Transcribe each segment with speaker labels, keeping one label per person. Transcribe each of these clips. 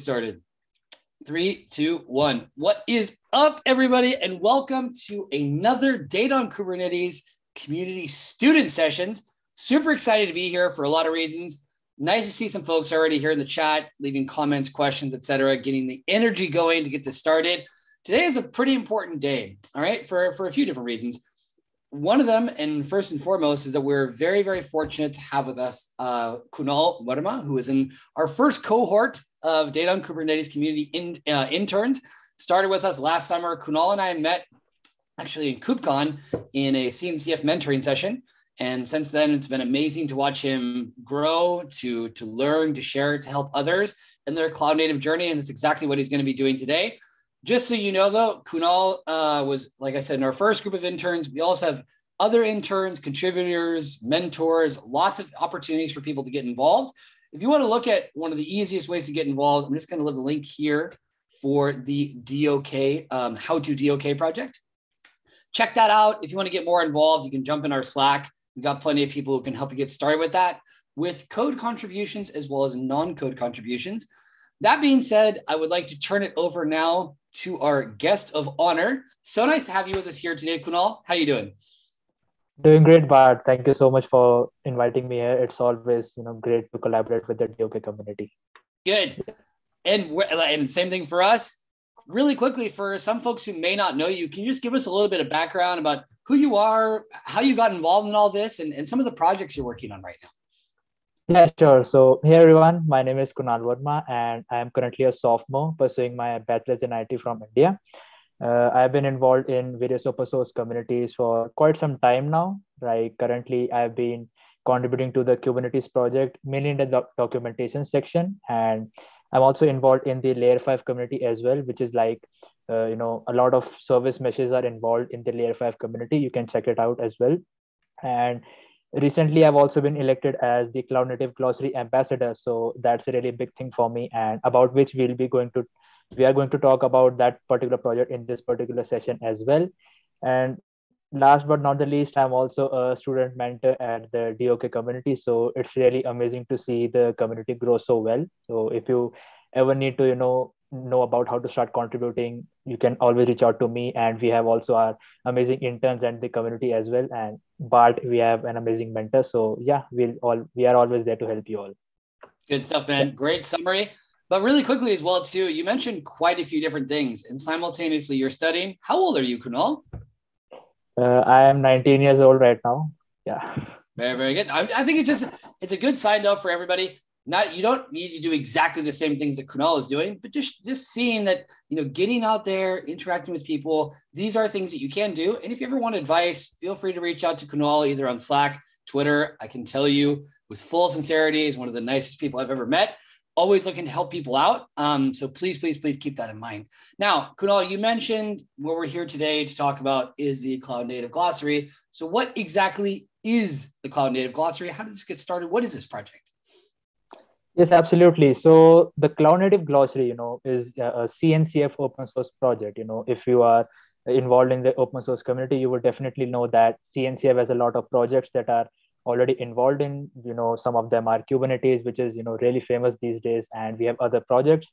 Speaker 1: started. Three, two, one. What is up, everybody? And welcome to another Data on Kubernetes community student sessions. Super excited to be here for a lot of reasons. Nice to see some folks already here in the chat, leaving comments, questions, etc., getting the energy going to get this started. Today is a pretty important day, all right, for, for a few different reasons one of them, and first and foremost, is that we're very, very fortunate to have with us uh, Kunal Verma, who is in our first cohort of Data on Kubernetes community in, uh, interns. Started with us last summer. Kunal and I met actually in KubeCon in a CNCF mentoring session. And since then, it's been amazing to watch him grow, to, to learn, to share, to help others in their cloud native journey. And that's exactly what he's going to be doing today. Just so you know, though, Kunal uh, was, like I said, in our first group of interns. We also have other interns, contributors, mentors, lots of opportunities for people to get involved. If you want to look at one of the easiest ways to get involved, I'm just going to leave a link here for the DOK, um, How to DOK project. Check that out. If you want to get more involved, you can jump in our Slack. We've got plenty of people who can help you get started with that with code contributions as well as non code contributions. That being said, I would like to turn it over now to our guest of honor. So nice to have you with us here today, Kunal. How are you doing?
Speaker 2: Doing great, Bart. Thank you so much for inviting me here. It's always you know great to collaborate with the DOK community.
Speaker 1: Good, and and same thing for us. Really quickly, for some folks who may not know you, can you just give us a little bit of background about who you are, how you got involved in all this, and, and some of the projects you're working on right now?
Speaker 2: Yeah, sure. So, hey everyone, my name is Kunal Verma, and I am currently a sophomore pursuing my bachelor's in IT from India. Uh, I've been involved in various open source communities for quite some time now. Right, currently I've been contributing to the Kubernetes project, mainly in the doc- documentation section, and I'm also involved in the Layer Five community as well, which is like uh, you know a lot of service meshes are involved in the Layer Five community. You can check it out as well, and recently i've also been elected as the cloud native glossary ambassador so that's a really big thing for me and about which we'll be going to we are going to talk about that particular project in this particular session as well. And last but not the least i'm also a student mentor at the dok community. So it's really amazing to see the community grow so well. So if you ever need to you know know about how to start contributing you can always reach out to me. And we have also our amazing interns and the community as well. And bart we have an amazing mentor. So yeah we'll all we are always there to help you all.
Speaker 1: Good stuff man. Great summary but really quickly as well, too, you mentioned quite a few different things, and simultaneously you're studying. How old are you, Kunal?
Speaker 2: Uh, I am 19 years old right now. Yeah.
Speaker 1: Very, very good. I, I, think it's just it's a good sign though for everybody. Not you don't need to do exactly the same things that Kunal is doing, but just just seeing that you know getting out there, interacting with people. These are things that you can do. And if you ever want advice, feel free to reach out to Kunal either on Slack, Twitter. I can tell you with full sincerity, he's one of the nicest people I've ever met always looking to help people out. Um, so please, please, please keep that in mind. Now, Kunal, you mentioned what we're here today to talk about is the Cloud Native Glossary. So what exactly is the Cloud Native Glossary? How did this get started? What is this project?
Speaker 2: Yes, absolutely. So the Cloud Native Glossary, you know, is a CNCF open source project. You know, if you are involved in the open source community, you would definitely know that CNCF has a lot of projects that are already involved in you know some of them are kubernetes which is you know really famous these days and we have other projects.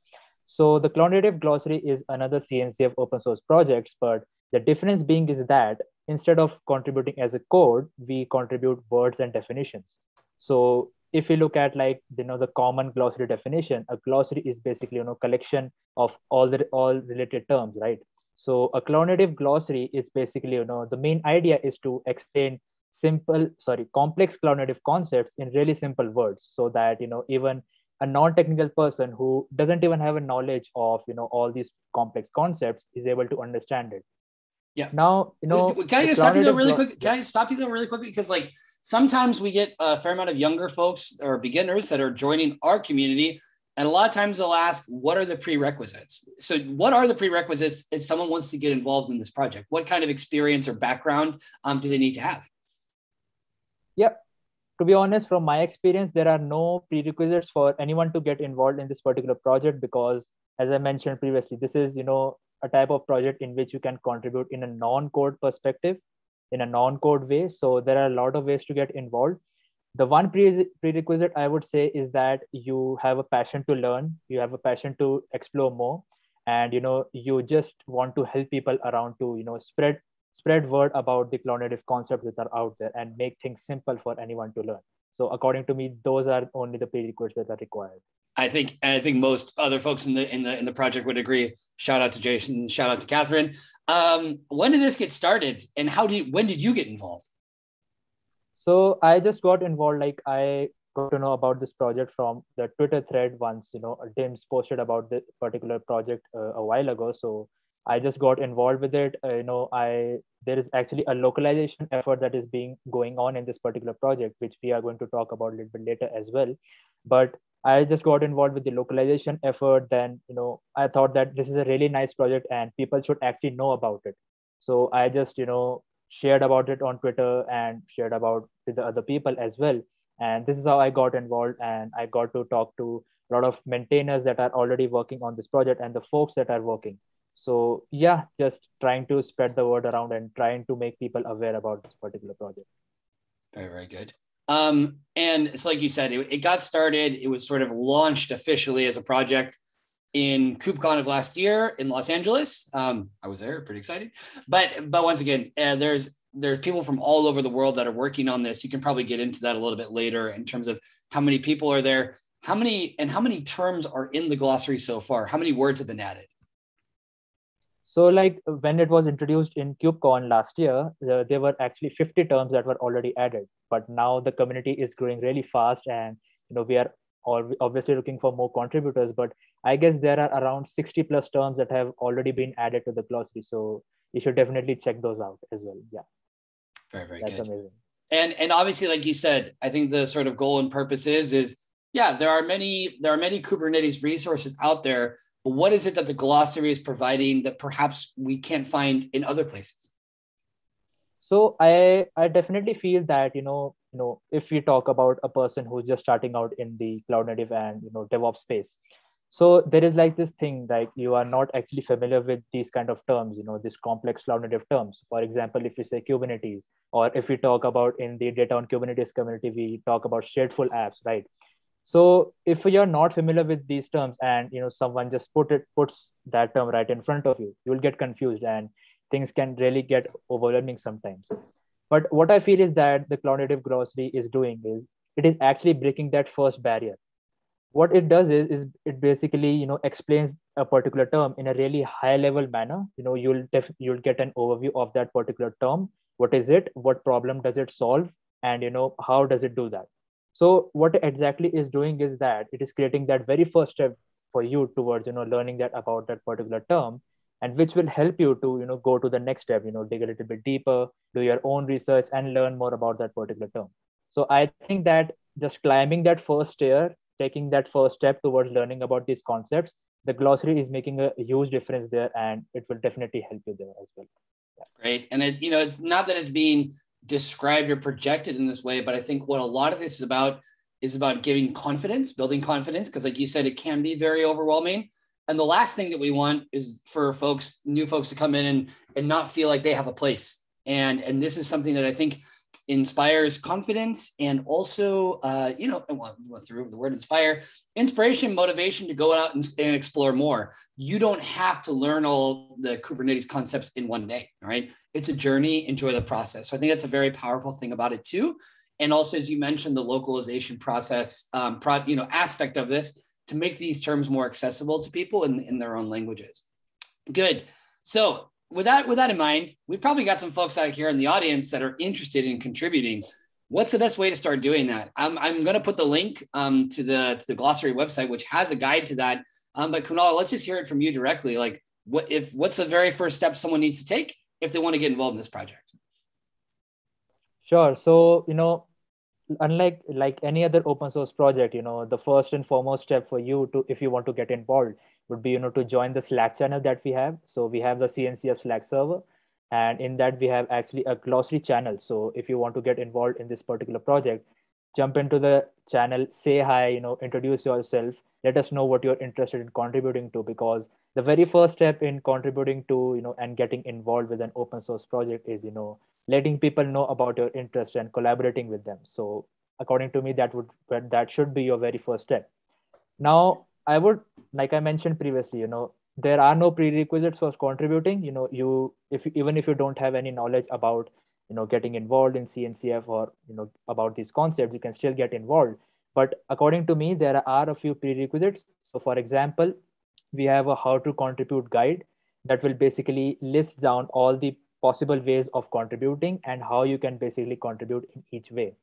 Speaker 2: So the cloud native glossary is another cncf open source projects but the difference being is that instead of contributing as a code we contribute words and definitions. So if you look at like you know the common glossary definition a glossary is basically you know collection of all the all related terms right? So a cloud native glossary is basically you know the main idea is to explain simple sorry complex cloud native concepts in really simple words so that you know even a non-technical person who doesn't even have a knowledge of you know all these complex concepts is able to understand it.
Speaker 1: Yeah.
Speaker 2: Now you know
Speaker 1: can i just stop you there really quick? Can i stop you there really quickly? Because like sometimes we get a fair amount of younger folks or beginners that are joining our community and a lot of times they'll ask what are the prerequisites? So what are the prerequisites if someone wants to get involved in this project? What kind of experience or background um, do they need to have
Speaker 2: yeah to be honest from my experience there are no prerequisites for anyone to get involved in this particular project because as i mentioned previously this is you know a type of project in which you can contribute in a non code perspective in a non code way. So there are a lot of ways to get involved. The one pre- prerequisite i would say is that you have a passion to learn you have a passion to explore more and you know you just want to help people around to you know spread spread word about the cloud native concepts that are out there and make things simple for anyone to learn so according to me those are only the prerequisites that are required
Speaker 1: I think I think most other folks in the in the in the project would agree. Shout out to Jason. Shout out to Catherine. Um, when did this get started, and how did when did you get involved?
Speaker 2: So I just got involved. Like I got to know about this project from the Twitter thread once. You know, Dims posted about this particular project uh, a while ago. So I just got involved with it. Uh, you know, I there is actually a localization effort that is being going on in this particular project, which we are going to talk about a little bit later as well. But I just got involved with the localization effort. Then, you know, I thought that this is a really nice project and people should actually know about it. So I just, you know, shared about it on Twitter and shared about with the other people as well. And this is how I got involved and I got to talk to a lot of maintainers that are already working on this project and the folks that are working. So yeah, just trying to spread the word around and trying to make people aware about this particular project.
Speaker 1: Very, very good. Um, and it's like you said, it, it, got started. It was sort of launched officially as a project in KubeCon of last year in Los Angeles. Um, I was there, pretty excited. But but once again, uh, there's there's people from all over the world that are working on this. You can probably get into that a little bit later in terms of how many people are there, how many and how many terms are in the glossary so far. How many words have been added?
Speaker 2: So, like when it was introduced in KubeCon last year, uh, there were actually 50 terms that were already added. But now the community is growing really fast, and you know we are all obviously looking for more contributors. But I guess there are around 60 plus terms that have already been added to the glossary. So you should definitely check those out as well. Yeah.
Speaker 1: Very very That's good. amazing. And and obviously, like you said, I think the sort of goal and purpose is is yeah, there are many there are many Kubernetes resources out there what is it that the glossary is providing that perhaps we can't find in other places?
Speaker 2: So I I definitely feel that you know you know if we talk about a person who's just starting out in the cloud native and you know DevOps space, so there is like this thing like you are not actually familiar with these kind of terms you know these complex cloud native terms for example if you say kubernetes or if we talk about in the data on kubernetes community we talk about stateful apps right so if you're not familiar with these terms and you know someone just put it puts that term right in front of you you will get confused and things can really get overwhelming sometimes. But what i feel is that the cloud native glossary is doing is it is actually breaking that first barrier. What it does is, is it basically you know explains a particular term in a really high level manner. You know you'll def- you'll get an overview of that particular term. What is it? What problem does it solve? And you know how does it do that so what exactly is doing is that it is creating that very first step for you towards you know learning that about that particular term and which will help you to you know go to the next step you know dig a little bit deeper do your own research and learn more about that particular term so i think that just climbing that first stair taking that first step towards learning about these concepts the glossary is making a huge difference there and it will definitely help you there as well
Speaker 1: yeah. great and it, you know it's not that it's being described or projected in this way but i think what a lot of this is about is about giving confidence building confidence because like you said it can be very overwhelming. And the last thing that we want is for folks new folks to come in and and not feel like they have a place. And and this is something that i think inspires confidence and also, uh, you know, through the word inspire, inspiration, motivation to go out and, and, explore more. You don't have to learn all the Kubernetes concepts in one day, right? It's a journey, enjoy the process. So I think that's a very powerful thing about it too. And also, as you mentioned, the localization process, um, pro, you know, aspect of this to make these terms more accessible to people in, in their own languages. Good. So with that with that in mind, we've probably got some folks out here in the audience that are interested in contributing. What's the best way to start doing that? I'm, I'm going to put the link um, to the to the glossary website, which has a guide to that. Um, but Kunal, let's just hear it from you directly. Like, what if what's the very first step someone needs to take if they want to get involved in this project?
Speaker 2: Sure. So you know, unlike like any other open source project, you know, the first and foremost step for you to if you want to get involved would be you know to join the slack channel that we have. So we have the cncf slack server and in that we have actually a glossary channel. So if you want to get involved in this particular project jump into the channel say hi you know introduce yourself. Let us know what you're interested in contributing to because the very first step in contributing to you know and getting involved with an open source project is you know letting people know about your interest and collaborating with them. So according to me that would that should be your very first step. Now i would like i mentioned previously you know there are no prerequisites for contributing. You know you if even if you don't have any knowledge about you know getting involved in cncf or you know about these concepts you can still get involved. But according to me there are a few prerequisites. So for example we have a how to contribute guide that will basically list down all the possible ways of contributing and how you can basically contribute in each way.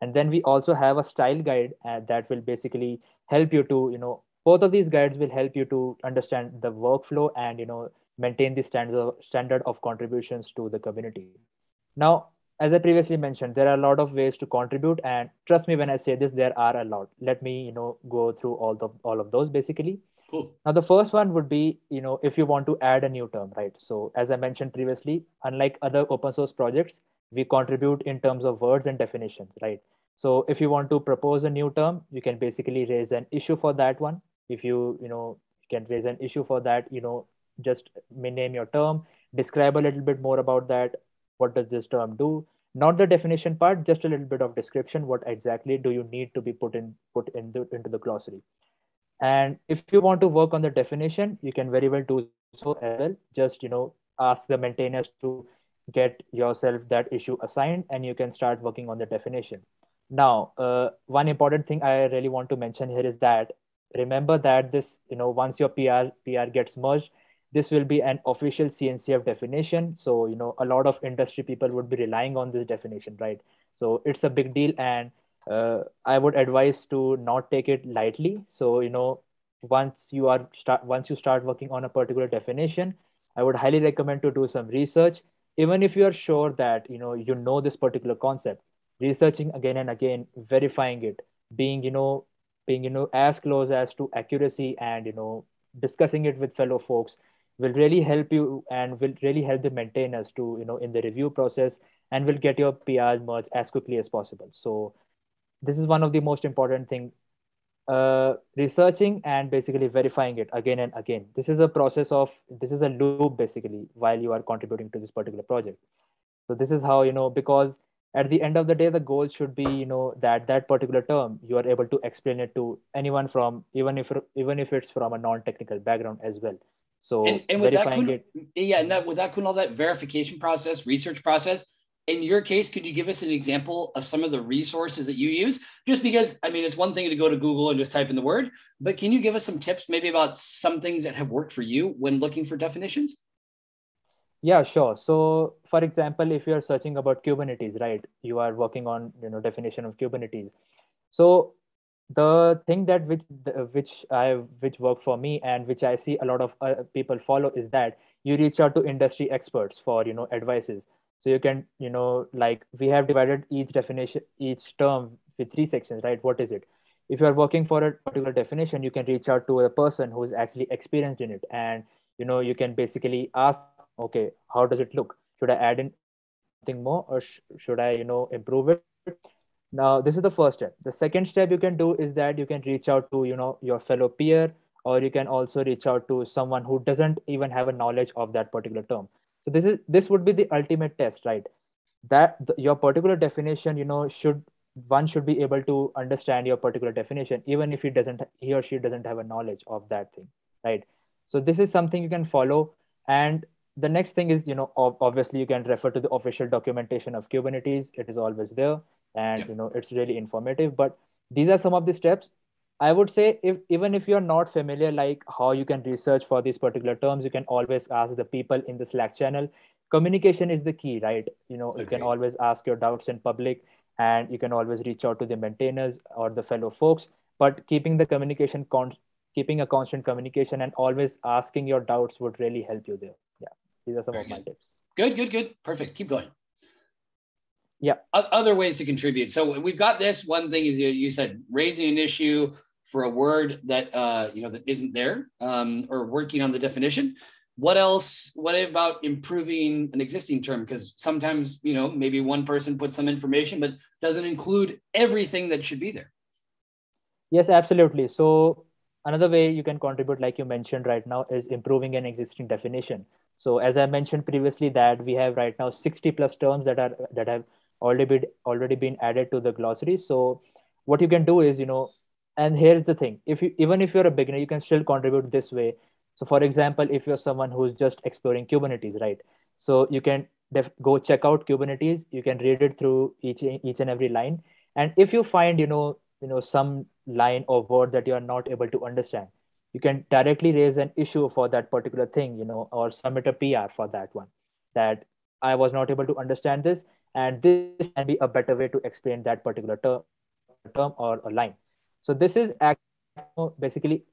Speaker 2: And then we also have a style guide uh, that will basically help you to you know both of these guides will help you to understand the workflow and you know maintain the standard of, standard of contributions to the community now as i previously mentioned there are a lot of ways to contribute and trust me when i say this there are a lot let me you know go through all the all of those basically
Speaker 1: Cool.
Speaker 2: Now, the first one would be, you know, if you want to add a new term, right? So, as I mentioned previously, unlike other open source projects, we contribute in terms of words and definitions, right? So, if you want to propose a new term, you can basically raise an issue for that one. If you, you know, can raise an issue for that, you know, just name your term, describe a little bit more about that. What does this term do? Not the definition part, just a little bit of description. What exactly do you need to be put in put in the, into the glossary? And if you want to work on the definition, you can very well do so as well. Just, you know, ask the maintainers to get yourself that issue assigned and you can start working on the definition. Now, uh, one important thing I really want to mention here is that remember that this, you know, once your PR, PR gets merged, this will be an official CNCF definition. So, you know, a lot of industry people would be relying on this definition, right? So it's a big deal. And uh, I would advise to not take it lightly. So you know, once you are start once you start working on a particular definition, I would highly recommend to do some research. Even if you are sure that you know you know this particular concept, researching again and again, verifying it, being you know being you know as close as to accuracy and you know discussing it with fellow folks will really help you and will really help the maintainers to you know in the review process and will get your PR merged as quickly as possible. So this is one of the most important thing uh, researching and basically verifying it again and again this is a process of this is a loop basically while you are contributing to this particular project so this is how you know because at the end of the day the goal should be you know that that particular term you are able to explain it to anyone from even if even if it's from a non-technical background as well so
Speaker 1: and, and with that it, yeah and that with that all that verification process research process in your case, could you give us an example of some of the resources that you use? Just because, I mean, it's one thing to go to Google and just type in the word, but can you give us some tips maybe about some things that have worked for you when looking for definitions?
Speaker 2: Yeah, sure. So, for example, if you're searching about Kubernetes, right, you are working on, you know, definition of Kubernetes. So, the thing that which which I which worked for me and which I see a lot of uh, people follow is that you reach out to industry experts for you know advices so you can you know like we have divided each definition each term with three sections right what is it if you are working for a particular definition you can reach out to a person who is actually experienced in it and you know you can basically ask okay how does it look? Should i add in something more or sh- should i you know improve it? Now this is the first step. The second step you can do is that you can reach out to you know your fellow peer or you can also reach out to someone who doesn't even have a knowledge of that particular term. So this is this would be the ultimate test right? That the, your particular definition you know should one should be able to understand your particular definition even if he doesn't he or she doesn't have a knowledge of that thing right? So this is something you can follow and the next thing is you know obviously you can refer to the official documentation of kubernetes it is always there and yeah. you know it's really informative but these are some of the steps I would say if even if you're not familiar like how you can research for these particular terms, you can always ask the people in the Slack channel. Communication is the key, right? You know, okay. you can always ask your doubts in public and you can always reach out to the maintainers or the fellow folks. But keeping the communication con keeping a constant communication and always asking your doubts would really help you there. Yeah. These are some Very of good. my tips.
Speaker 1: Good, good, good. Perfect. Keep going
Speaker 2: yeah
Speaker 1: other ways to contribute so we've got this one thing is you, you said raising an issue for a word that uh, you know that isn't there um, or working on the definition what else what about improving an existing term because sometimes you know maybe one person puts some information but doesn't include everything that should be there
Speaker 2: yes absolutely so another way you can contribute like you mentioned right now is improving an existing definition. So as i mentioned previously that we have right now 60 plus terms that are that have already been already been added to the glossary. So what you can do is you know and here's the thing. If you even if you're a beginner you can still contribute this way. So for example if you're someone who's just exploring kubernetes right? So you can def- go check out kubernetes. You can read it through each each and every line. And if you find you know you know some line or word that you are not able to understand. You can directly raise an issue for that particular thing you know or submit a pr for that one that i was not able to understand this and this can be a better way to explain that particular term term or a line. So this is basically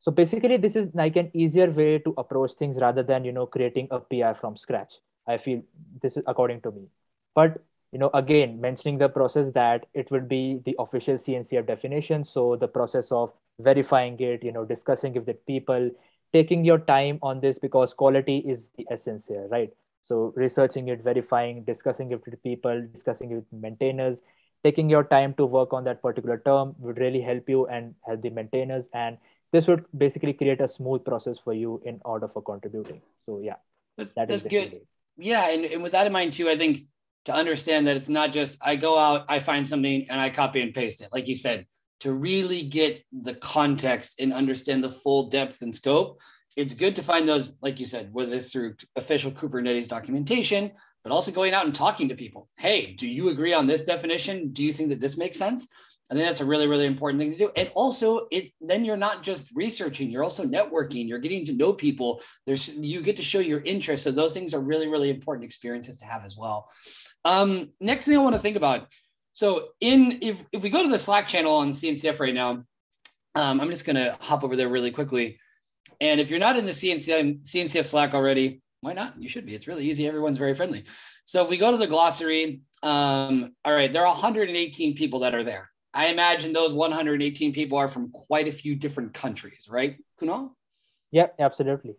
Speaker 2: so basically this is like an easier way to approach things rather than you know creating a pr from scratch. I feel this is according to me. But you know again mentioning the process that it would be the official cncf definition. So the process of verifying it you know discussing it with people taking your time on this because quality is the essence here right? So researching it verifying discussing it with people discussing it with maintainers taking your time to work on that particular term would really help you and help the maintainers. And this would basically create a smooth process for you in order for contributing. So yeah
Speaker 1: that's, that's good. yeah and, and with that in mind too i think to understand that it's not just I go out, I find something and I copy and paste it. Like you said, to really get the context and understand the full depth and scope, it's good to find those, like you said, whether it's through official Kubernetes documentation, but also going out and talking to people. Hey, do you agree on this definition? Do you think that this makes sense? I think that's a really, really important thing to do. And also, it then you're not just researching; you're also networking. You're getting to know people. There's you get to show your interest. So those things are really, really important experiences to have as well. Um, next thing I want to think about. So in if if we go to the Slack channel on CNCF right now, um, I'm just gonna hop over there really quickly. And if you're not in the CNCF, CNCF Slack already, why not? You should be. It's really easy. Everyone's very friendly. So if we go to the glossary, um, all right, there are 118 people that are there. I imagine those 118 people are from quite a few different countries, right, Kunal?
Speaker 2: Yeah, absolutely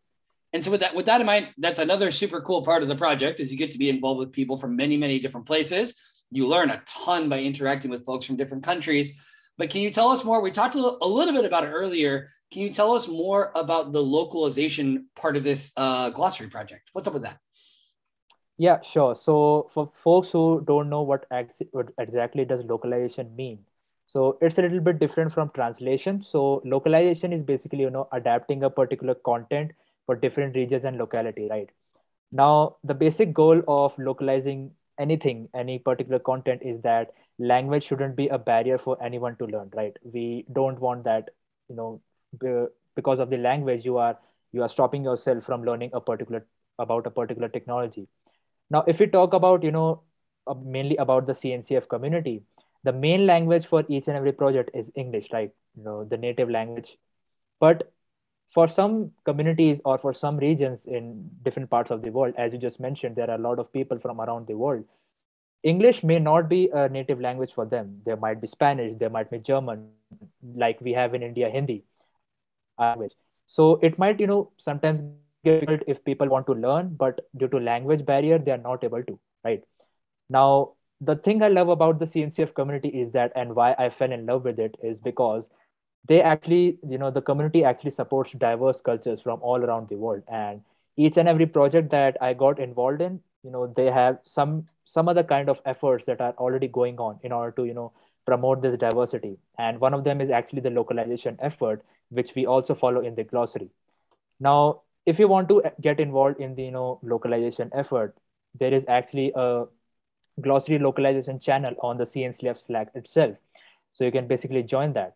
Speaker 1: and so with that with that in mind that's another super cool part of the project is you get to be involved with people from many many different places. You learn a ton by interacting with folks from different countries. But can you tell us more? We talked a little bit about it earlier. Can you tell us more about the localization part of this uh, glossary project? What's up with that?
Speaker 2: Yeah sure. So for folks who don't know what, ex- what exactly does localization mean so it's a little bit different from translation. So localization is basically you know adapting a particular content for different regions and locality, right? Now, the basic goal of localizing anything, any particular content is that language shouldn't be a barrier for anyone to learn, right? We don't want that, you know, because of the language, you are you are stopping yourself from learning a particular about a particular technology. Now, if we talk about, you know, uh, mainly about the CNCF community, the main language for each and every project is English, right? You know, the native language. But for some communities or for some regions in different parts of the world, as you just mentioned, there are a lot of people from around the world. English may not be a native language for them. There might be Spanish, there might be German, like we have in India, Hindi language. So it might, you know, sometimes difficult if people want to learn, but due to language barrier, they are not able to, right? Now, the thing I love about the CNCF community is that, and why I fell in love with it is because they actually you know the community actually supports diverse cultures from all around the world. And each and every project that i got involved in you know they have some some other kind of efforts that are already going on in order to you know promote this diversity. And one of them is actually the localization effort which we also follow in the glossary. Now if you want to get involved in the you know localization effort there is actually a glossary localization channel on the cncf slack itself. So you can basically join that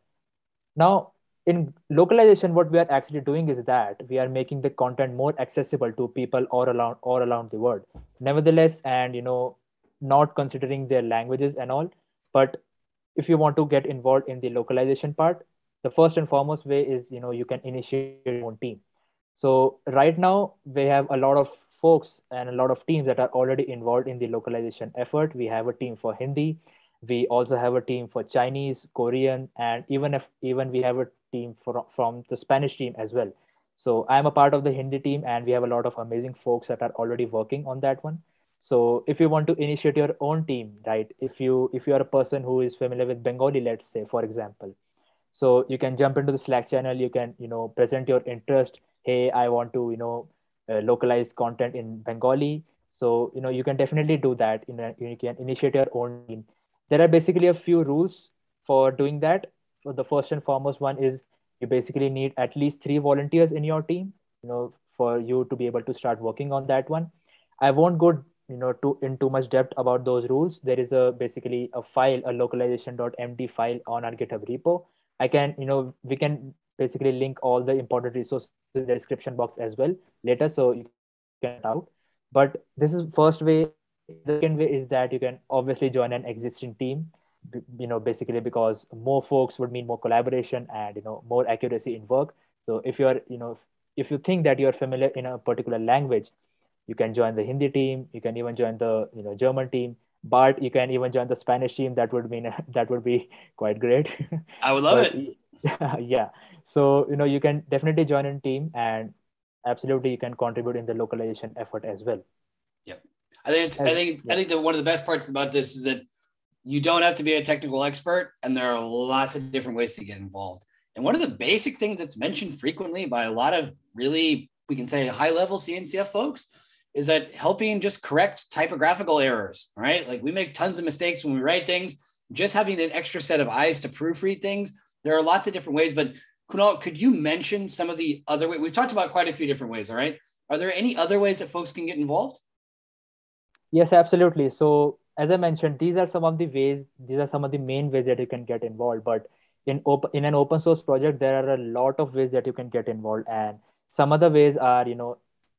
Speaker 2: now, in localization, what we are actually doing is that we are making the content more accessible to people all around all around the world. Nevertheless, and you know, not considering their languages and all, but if you want to get involved in the localization part, the first and foremost way is you know you can initiate your own team. So right now we have a lot of folks and a lot of teams that are already involved in the localization effort. We have a team for Hindi, we also have a team for chinese korean and even if even we have a team for, from the spanish team as well so i'm a part of the hindi team and we have a lot of amazing folks that are already working on that one so if you want to initiate your own team right if you if you are a person who is familiar with bengali let's say for example so you can jump into the slack channel you can you know present your interest hey i want to you know uh, localize content in bengali So you know you can definitely do that. In a, you can initiate your own team. There are basically a few rules for doing that. So the first and foremost one is you basically need at least three volunteers in your team. You know for you to be able to start working on that one. I won't go you know to in too much depth about those rules. There is a basically a file, a localization.md file on our GitHub repo. I can you know we can basically link all the important resources in the description box as well later so you can get out but this is first way the second way is that you can obviously join an existing team you know basically because more folks would mean more collaboration and you know more accuracy in work. So if you're you know if you think that you're familiar in a particular language you can join the hindi team you can even join the you know german team but you can even join the spanish team. That would mean that would be quite great.
Speaker 1: I would love but, it.
Speaker 2: yeah. So you know you can definitely join in team and absolutely you can contribute in the localization effort as well.
Speaker 1: Yeah i think it's, i think i think that one of the best parts about this is that you don't have to be a technical expert and there are lots of different ways to get involved and one of the basic things that's mentioned frequently by a lot of really we can say high level cncf folks is that helping just correct typographical errors right like we make tons of mistakes when we write things just having an extra set of eyes to proofread things there are lots of different ways but Kunal, could you mention some of the other ways? We've talked about quite a few different ways, all right? Are there any other ways that folks can get involved?
Speaker 2: Yes, absolutely. So, as I mentioned, these are some of the ways, these are some of the main ways that you can get involved. But in, in an open source project, there are a lot of ways that you can get involved. And some other ways are, you know,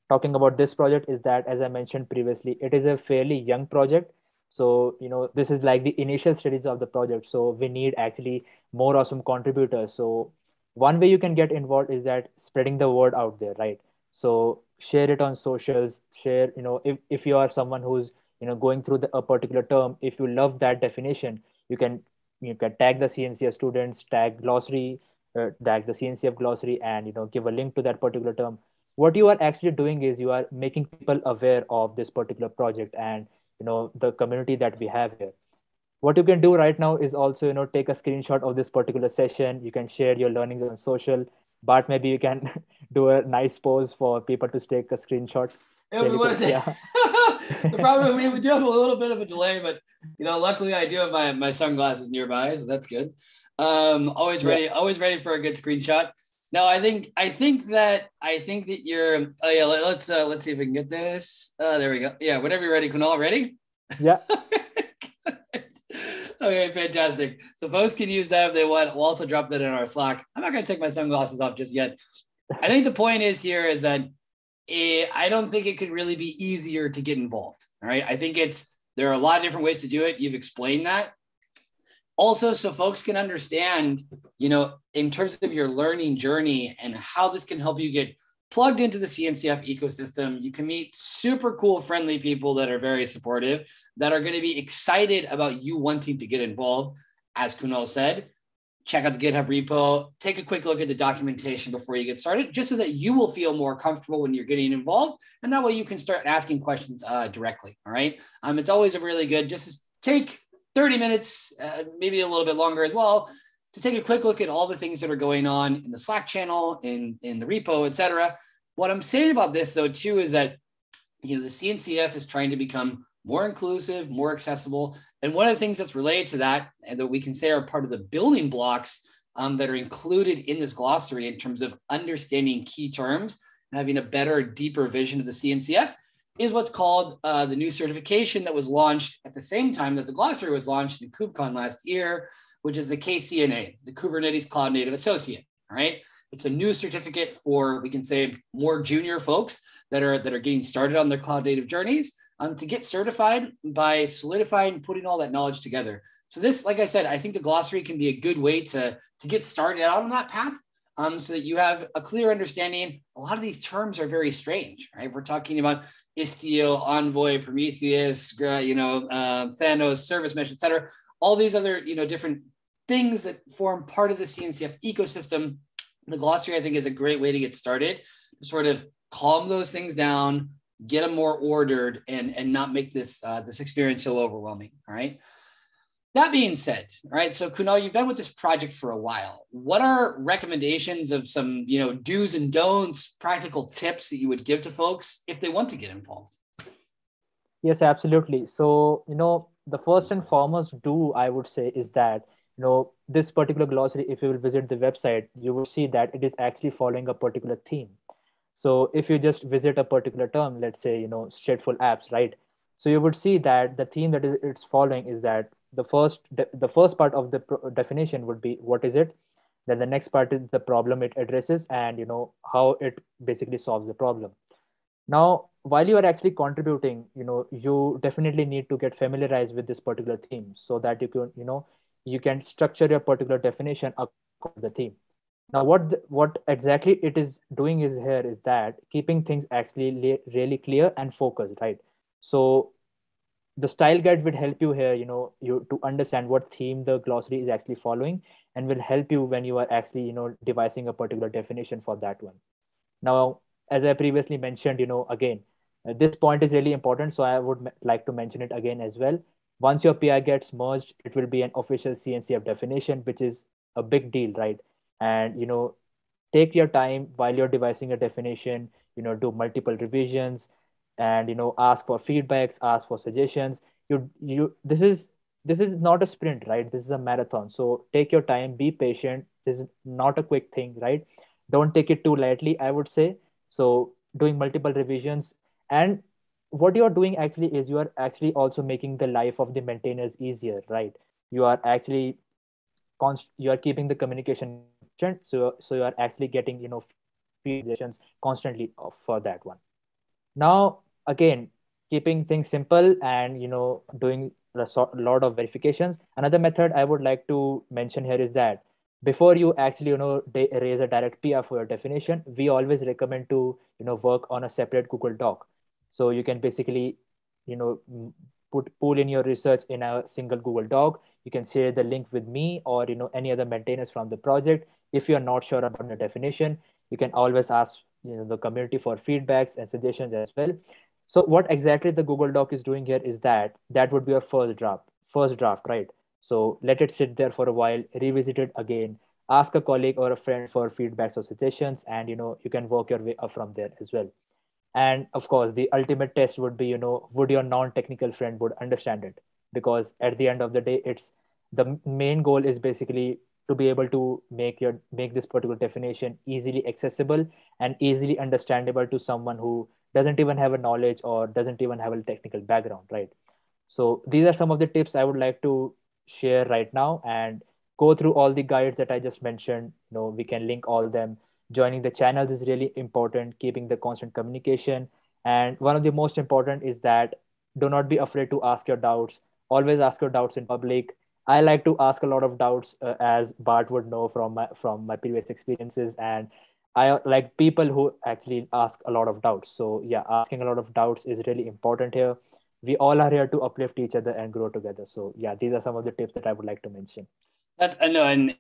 Speaker 2: talking about this project is that, as I mentioned previously, it is a fairly young project. So, you know, this is like the initial stages of the project. So, we need actually more awesome contributors. So, one way you can get involved is that spreading the word out there right so share it on socials share you know if, if you are someone who's you know going through the, a particular term if you love that definition you can you can tag the cncf students tag glossary uh, tag the cncf glossary and you know give a link to that particular term. What you are actually doing is you are making people aware of this particular project and you know the community that we have here. What you can do right now is also you know take a screenshot of this particular session. You can share your learnings on social but maybe you can do a nice pose for people to take a screenshot
Speaker 1: yeah, we yeah. the problem we do have a little bit of a delay but you know luckily i do have my, my sunglasses nearby so that's good um always ready yeah. always ready for a good screenshot no i think i think that i think that you're oh yeah let, us uh, let's see if we can get this uh there we go yeah whenever you're ready kunal ready
Speaker 2: yeah
Speaker 1: okay, fantastic. So folks can use that if they want. We'll also drop that in our Slack. I'm not going to take my sunglasses off just yet. I think the point is here is that it, I don't think it could really be easier to get involved. All right. I think it's there are a lot of different ways to do it. You've explained that. Also, so folks can understand, you know, in terms of your learning journey and how this can help you get plugged into the CNCF ecosystem. You can meet super cool, friendly people that are very supportive, that are going to be excited about you wanting to get involved. As Kunal said, check out the GitHub repo, take a quick look at the documentation before you get started, just so that you will feel more comfortable when you're getting involved. And that way you can start asking questions uh, directly. All right. Um, it's always a really good, just take 30 minutes, uh, maybe a little bit longer as well, to take a quick look at all the things that are going on in the Slack channel, in, in the repo, et cetera. What I'm saying about this though, too, is that you know the CNCF is trying to become more inclusive, more accessible. And one of the things that's related to that, and that we can say are part of the building blocks um, that are included in this glossary in terms of understanding key terms and having a better, deeper vision of the CNCF, is what's called uh, the new certification that was launched at the same time that the glossary was launched in KubeCon last year, which is the KCNA, the Kubernetes Cloud Native Associate. All right. It's a new certificate for, we can say, more junior folks that are that are getting started on their cloud native journeys um, to get certified by solidifying putting all that knowledge together. So this, like I said, I think the glossary can be a good way to, to get started out on that path um, so that you have a clear understanding. A lot of these terms are very strange, right? We're talking about Istio, Envoy, Prometheus, you know, uh, Thanos, Service Mesh, et cetera all these other you know different things that form part of the CNCF ecosystem. The glossary, I think, is a great way to get started to sort of calm those things down, get them more ordered, and and not make this uh, this experience so overwhelming. All right. That being said, all right. So Kunal, you've been with this project for a while. What are recommendations of some you know do's and don'ts, practical tips that you would give to folks if they want to get involved?
Speaker 2: Yes, absolutely. So, you know, the first and foremost do I would say is that, you know, this particular glossary, if you will visit the website, you will see that it is actually following a particular theme. So if you just visit a particular term, let's say, you know, stateful apps, right? So you would see that the theme that is it's following is that the first the first part of the definition would be what is it? Then the next part is the problem it addresses and you know how it basically solves the problem. Now while you are actually contributing you know you definitely need to get familiarized with this particular theme so that you can you know you can structure your particular definition according to the theme now what the, what exactly it is doing is here is that keeping things actually really clear and focused right? So the style guide will help you here you know you to understand what theme the glossary is actually following and will help you when you are actually you know devising a particular definition for that one. Now as i previously mentioned you know again uh, this point is really important so i would like to mention it again as well. Once your pi gets merged it will be an official cncf definition which is a big deal right and you know take your time while you're devising a definition you know do multiple revisions and you know ask for feedbacks ask for suggestions. You you this is this is not a sprint right? This is a marathon. So take your time be patient. This is not a quick thing right? Don't take it too lightly i would say. So doing multiple revisions. And what you are doing actually is you are actually also making the life of the maintainers easier right? You are actually const- you are keeping the communication so so you are actually getting you know suggestions constantly for that one. Now again keeping things simple and you know doing a lot of verifications. Another method i would like to mention here is that before you actually you know raise a direct pr for your definition we always recommend to you know work on a separate google doc. So you can basically you know put pull in your research in a single google doc. You can share the link with me or you know any other maintainers from the project if you're not sure about the definition you can always ask you know the community for feedbacks and suggestions as well so what exactly the Google Doc is doing here is that that would be your first draft, first draft, right? So let it sit there for a while, revisit it again, ask a colleague or a friend for feedbacks or suggestions, and you know you can work your way up from there as well. And of course, the ultimate test would be, you know, would your non-technical friend would understand it? Because at the end of the day, it's the main goal is basically to be able to make your make this particular definition easily accessible and easily understandable to someone who doesn't even have a knowledge or doesn't even have a technical background right? So these are some of the tips i would like to share right now and go through all the guides that i just mentioned. You know we can link all them. Joining the channels is really important keeping the constant communication. And one of the most important is that do not be afraid to ask your doubts. Always ask your doubts in public i like to ask a lot of doubts uh, as bart would know from my from my previous experiences and I like people who actually ask a lot of doubts. So yeah, asking a lot of doubts is really important here. We all are here to uplift each other and grow together. So yeah, these are some of the tips that I would like to mention.
Speaker 1: That I know, and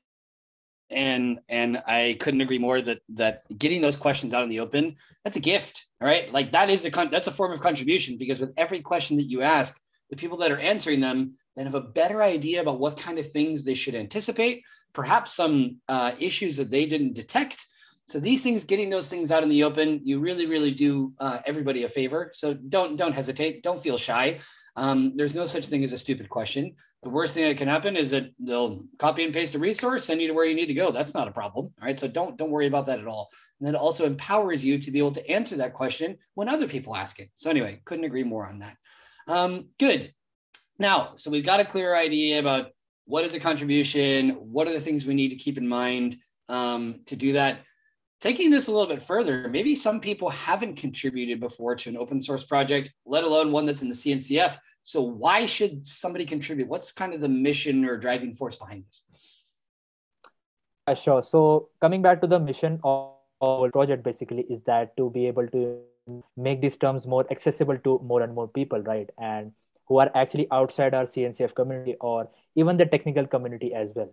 Speaker 1: and and I couldn't agree more that that getting those questions out in the open that's a gift. All right, like that is a con- that's a form of contribution because with every question that you ask, the people that are answering them then have a better idea about what kind of things they should anticipate, perhaps some uh, issues that they didn't detect so these things, getting those things out in the open, you really, really do uh, everybody a favor. So don't don't hesitate. Don't feel shy. Um, there's no such thing as a stupid question. The worst thing that can happen is that they'll copy and paste a resource, send you to where you need to go. That's not a problem. All right. So don't don't worry about that at all. And then it also empowers you to be able to answer that question when other people ask it. So anyway, couldn't agree more on that. Um, good. Now, so we've got a clear idea about what is a contribution, what are the things we need to keep in mind um, to do that taking this a little bit further, maybe some people haven't contributed before to an open source project, let alone one that's in the CNCF. So why should somebody contribute? What's kind of the mission or driving force behind this?
Speaker 2: Uh, sure. So coming back to the mission of our project basically is that to be able to make these terms more accessible to more and more people, right? And who are actually outside our CNCF community or even the technical community as well.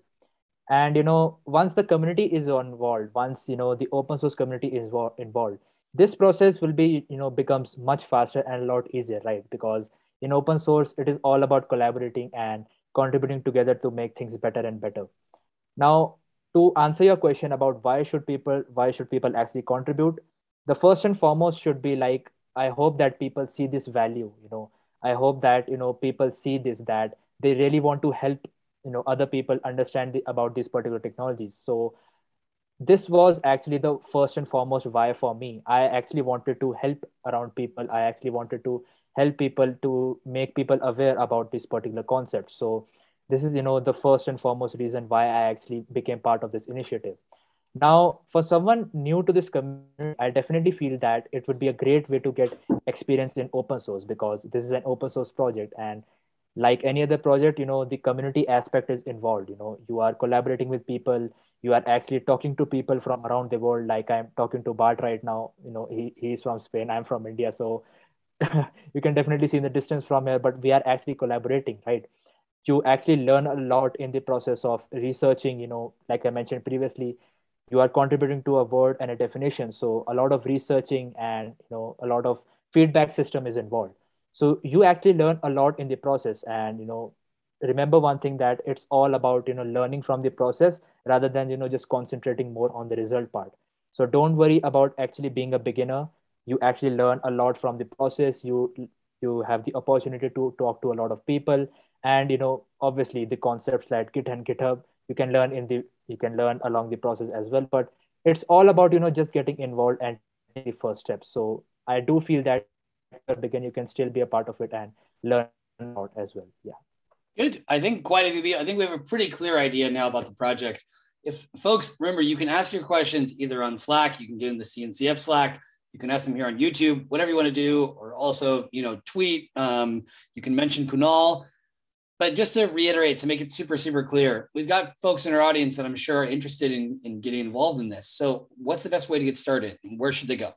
Speaker 2: And you know once the community is involved once you know the open source community is involved this process will be you know becomes much faster and a lot easier right? Because in open source it is all about collaborating and contributing together to make things better and better. Now to answer your question about why should people why should people actually contribute the first and foremost should be like i hope that people see this value you know I hope that you know people see this that they really want to help you know other people understand the, about these particular technologies. So this was actually the first and foremost why for me. I actually wanted to help around people. I actually wanted to help people to make people aware about this particular concept. So this is you know the first and foremost reason why I actually became part of this initiative. Now, for someone new to this community, I definitely feel that it would be a great way to get experience in open source because this is an open source project and like any other project you know the community aspect is involved you know. You are collaborating with people you are actually talking to people from around the world like i'm talking to bart right now you know he, he's from spain i'm from india so you can definitely see the distance from here but we are actually collaborating right? You actually learn a lot in the process of researching you know like i mentioned previously you are contributing to a word and a definition. So a lot of researching and you know a lot of feedback system is involved. So you actually learn a lot in the process. And you know remember one thing that it's all about you know learning from the process rather than you know just concentrating more on the result part. So don't worry about actually being a beginner. You actually learn a lot from the process. You you have the opportunity to talk to a lot of people. And you know obviously the concepts like git and github you can learn in the you can learn along the process as well. But it's all about you know just getting involved and the first steps. So i do feel that begin you can still be a part of it and learn out as well. Yeah.
Speaker 1: Good. I think quite a few i think we have a pretty clear idea now about the project. If folks remember you can ask your questions either on slack you can get in the cncf slack you can ask them here on youtube whatever you want to do or also you know tweet um, you can mention kunal but just to reiterate to make it super super clear we've got folks in our audience that i'm sure are interested in, in getting involved in this. So what's the best way to get started where should they go?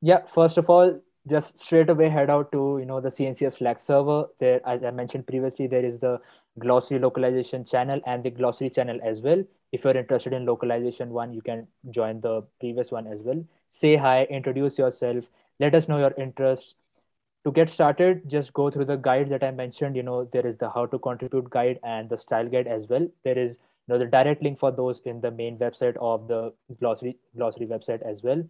Speaker 2: Yeah first of all just straight away head out to you know the cncf slack server. There as i mentioned previously there is the glossary localization channel and the glossary channel as well. If you're interested in localization one you can join the previous one as well. Say hi introduce yourself. Let us know your interest to get started just go through the guide that i mentioned you know there is the how to contribute guide and the style guide as well there is you know the direct link for those in the main website of the glossary glossary website as well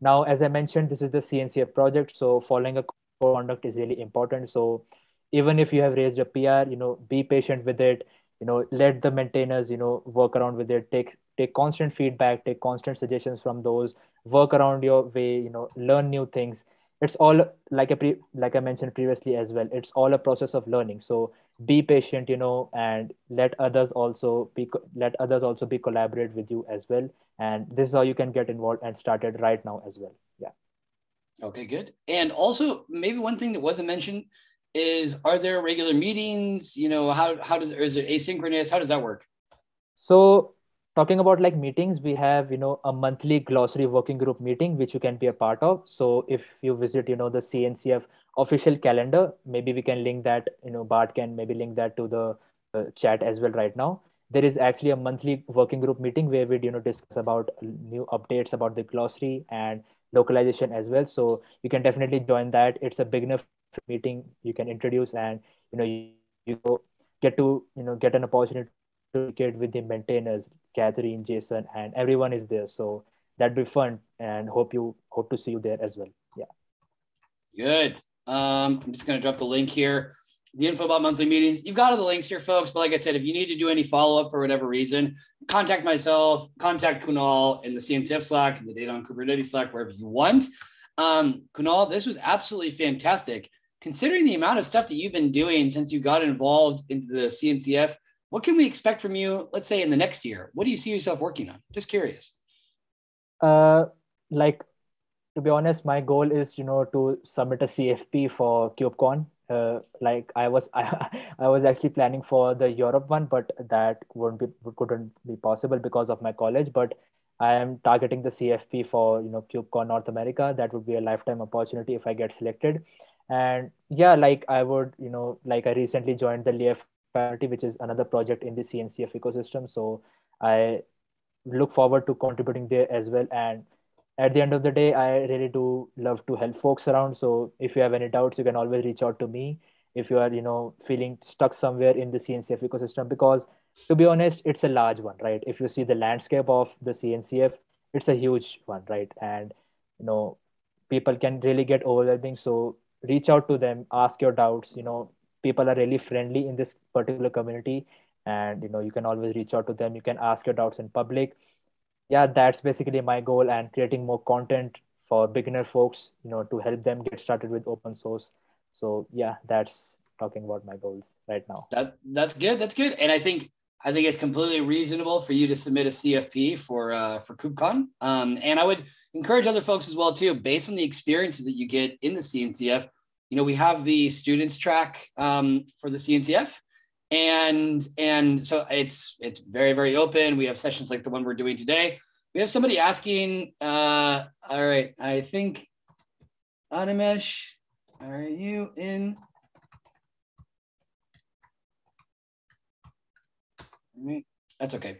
Speaker 2: now, as I mentioned, this is the CNCF project. So following a conduct is really important. So even if you have raised a PR, you know, be patient with it. You know, let the maintainers, you know, work around with it. Take take constant feedback, take constant suggestions from those. Work around your way. You know, learn new things. It's all like a pre, like I mentioned previously as well. It's all a process of learning. So be patient, you know, and let others also be let others also be collaborate with you as well. And this is how you can get involved and started right now as well. Yeah.
Speaker 1: Okay good. And also maybe one thing that wasn't mentioned is are there regular meetings? You know how how does or is it asynchronous? How does that work?
Speaker 2: So talking about like meetings we have you know a monthly glossary working group meeting which you can be a part of. So if you visit you know the cncf official calendar maybe we can link that you know bart can maybe link that to the uh, chat as well right now. There is actually a monthly working group meeting where we you know discuss about new updates about the glossary and localization as well. So you can definitely join that. It's a beginner meeting you can introduce and you know you, you get to you know get an opportunity to get with the maintainers catherine jason and everyone is there so that'd be fun and hope you hope to see you there as well yeah
Speaker 1: good um, i'm just to drop the link here the info about monthly meetings. You've got all the links here, folks. But like I said, if you need to do any follow up for whatever reason, contact myself, contact Kunal in the CNCF Slack, in the Data on Kubernetes Slack, wherever you want. Um, Kunal, this was absolutely fantastic. Considering the amount of stuff that you've been doing since you got involved into the CNCF, what can we expect from you, let's say in the next year? What do you see yourself working on? Just curious.
Speaker 2: Uh, like, to be honest, my goal is, you know, to submit a CFP for KubeCon uh, like I was I, I was actually planning for the Europe one, but that wouldn't be couldn't be possible because of my college. But I am targeting the CFP for you know KubeCon North America. That would be a lifetime opportunity if I get selected. And yeah, like I would you know like I recently joined the LEAF which is another project in the CNCF ecosystem. So I look forward to contributing there as well. And at the end of the day i really do love to help folks around. So if you have any doubts you can always reach out to me if you are you know feeling stuck somewhere in the cncf ecosystem because to be honest it's a large one right? If you see the landscape of the cncf it's a huge one right? And you know people can really get overwhelming. So reach out to them ask your doubts you know people are really friendly in this particular community and you know you can always reach out to them. You can ask your doubts in public. Yeah that's basically my goal and creating more content for beginner folks you know to help them get started with open source. So yeah that's talking about my goals right now.
Speaker 1: That that's good. That's good. And i think i think it's completely reasonable for you to submit a cfp for uh for kubecon. Um and i would encourage other folks as well too based on the experiences that you get in the cncf you know we have the students track um, for the cncf and and so it's it's very very open. We have sessions like the one we're doing today. We have somebody asking uh all right i think animesh are you in? That's okay.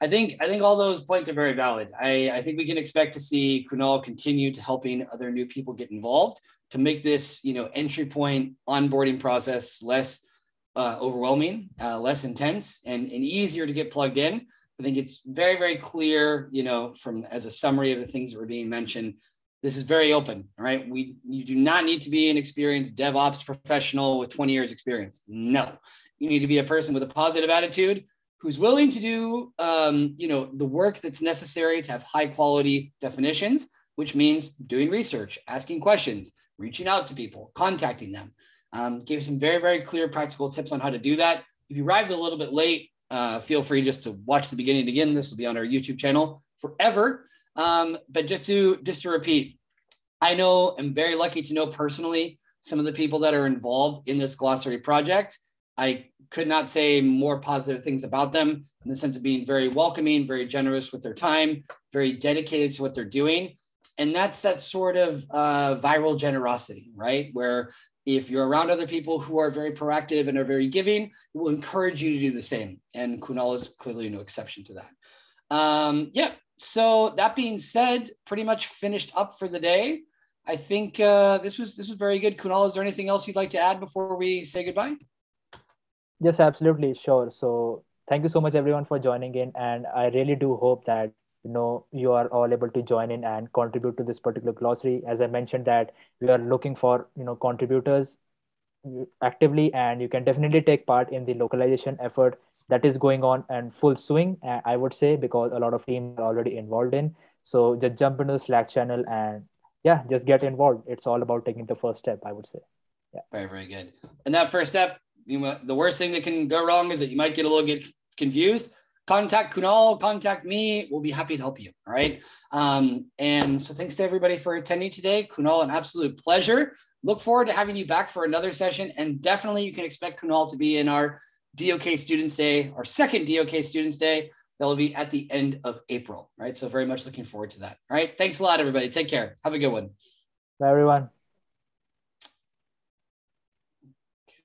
Speaker 1: I think I think all those points are very valid. I, I think we can expect to see Kunal continue to helping other new people get involved to make this you know entry point onboarding process less uh, overwhelming, uh, less intense, and, and easier to get plugged in. I think it's very very clear, you know, from as a summary of the things that were being mentioned. This is very open, right? We you do not need to be an experienced DevOps professional with 20 years experience. No, you need to be a person with a positive attitude who's willing to do um, you know the work that's necessary to have high quality definitions which means doing research asking questions reaching out to people contacting them um, gave some very very clear practical tips on how to do that. If you arrived a little bit late uh, feel free just to watch the beginning again. This will be on our youtube channel forever. Um, but just to just to repeat i know i'm very lucky to know personally some of the people that are involved in this glossary project. I could not say more positive things about them in the sense of being very welcoming, very generous with their time, very dedicated to what they're doing. And that's that sort of uh, viral generosity, right? Where if you're around other people who are very proactive and are very giving, it will encourage you to do the same. And Kunal is clearly no exception to that. Um, yeah. So that being said, pretty much finished up for the day. I think uh, this was this was very good. Kunal, is there anything else you'd like to add before we say goodbye?
Speaker 2: Yes, absolutely, sure. So thank you so much everyone for joining in, and I really do hope that you know you are all able to join in and contribute to this particular glossary. As I mentioned, that we are looking for you know contributors actively, and you can definitely take part in the localization effort that is going on and full swing. Uh, I would say because a lot of teams are already involved in. So just jump into the Slack channel and yeah, just get involved. It's all about taking the first step. I would say.
Speaker 1: Yeah. Very very good. And that first step you know, the worst thing that can go wrong is that you might get a little get confused. Contact Kunal, contact me. We'll be happy to help you. All right. Um, and so thanks to everybody for attending today. Kunal, an absolute pleasure. Look forward to having you back for another session. And definitely you can expect Kunal to be in our DOK Students Day, our second DOK Students Day. That will be at the end of April. Right. So very much looking forward to that. All right. Thanks a lot, everybody. Take care. Have a good one.
Speaker 2: Bye, everyone.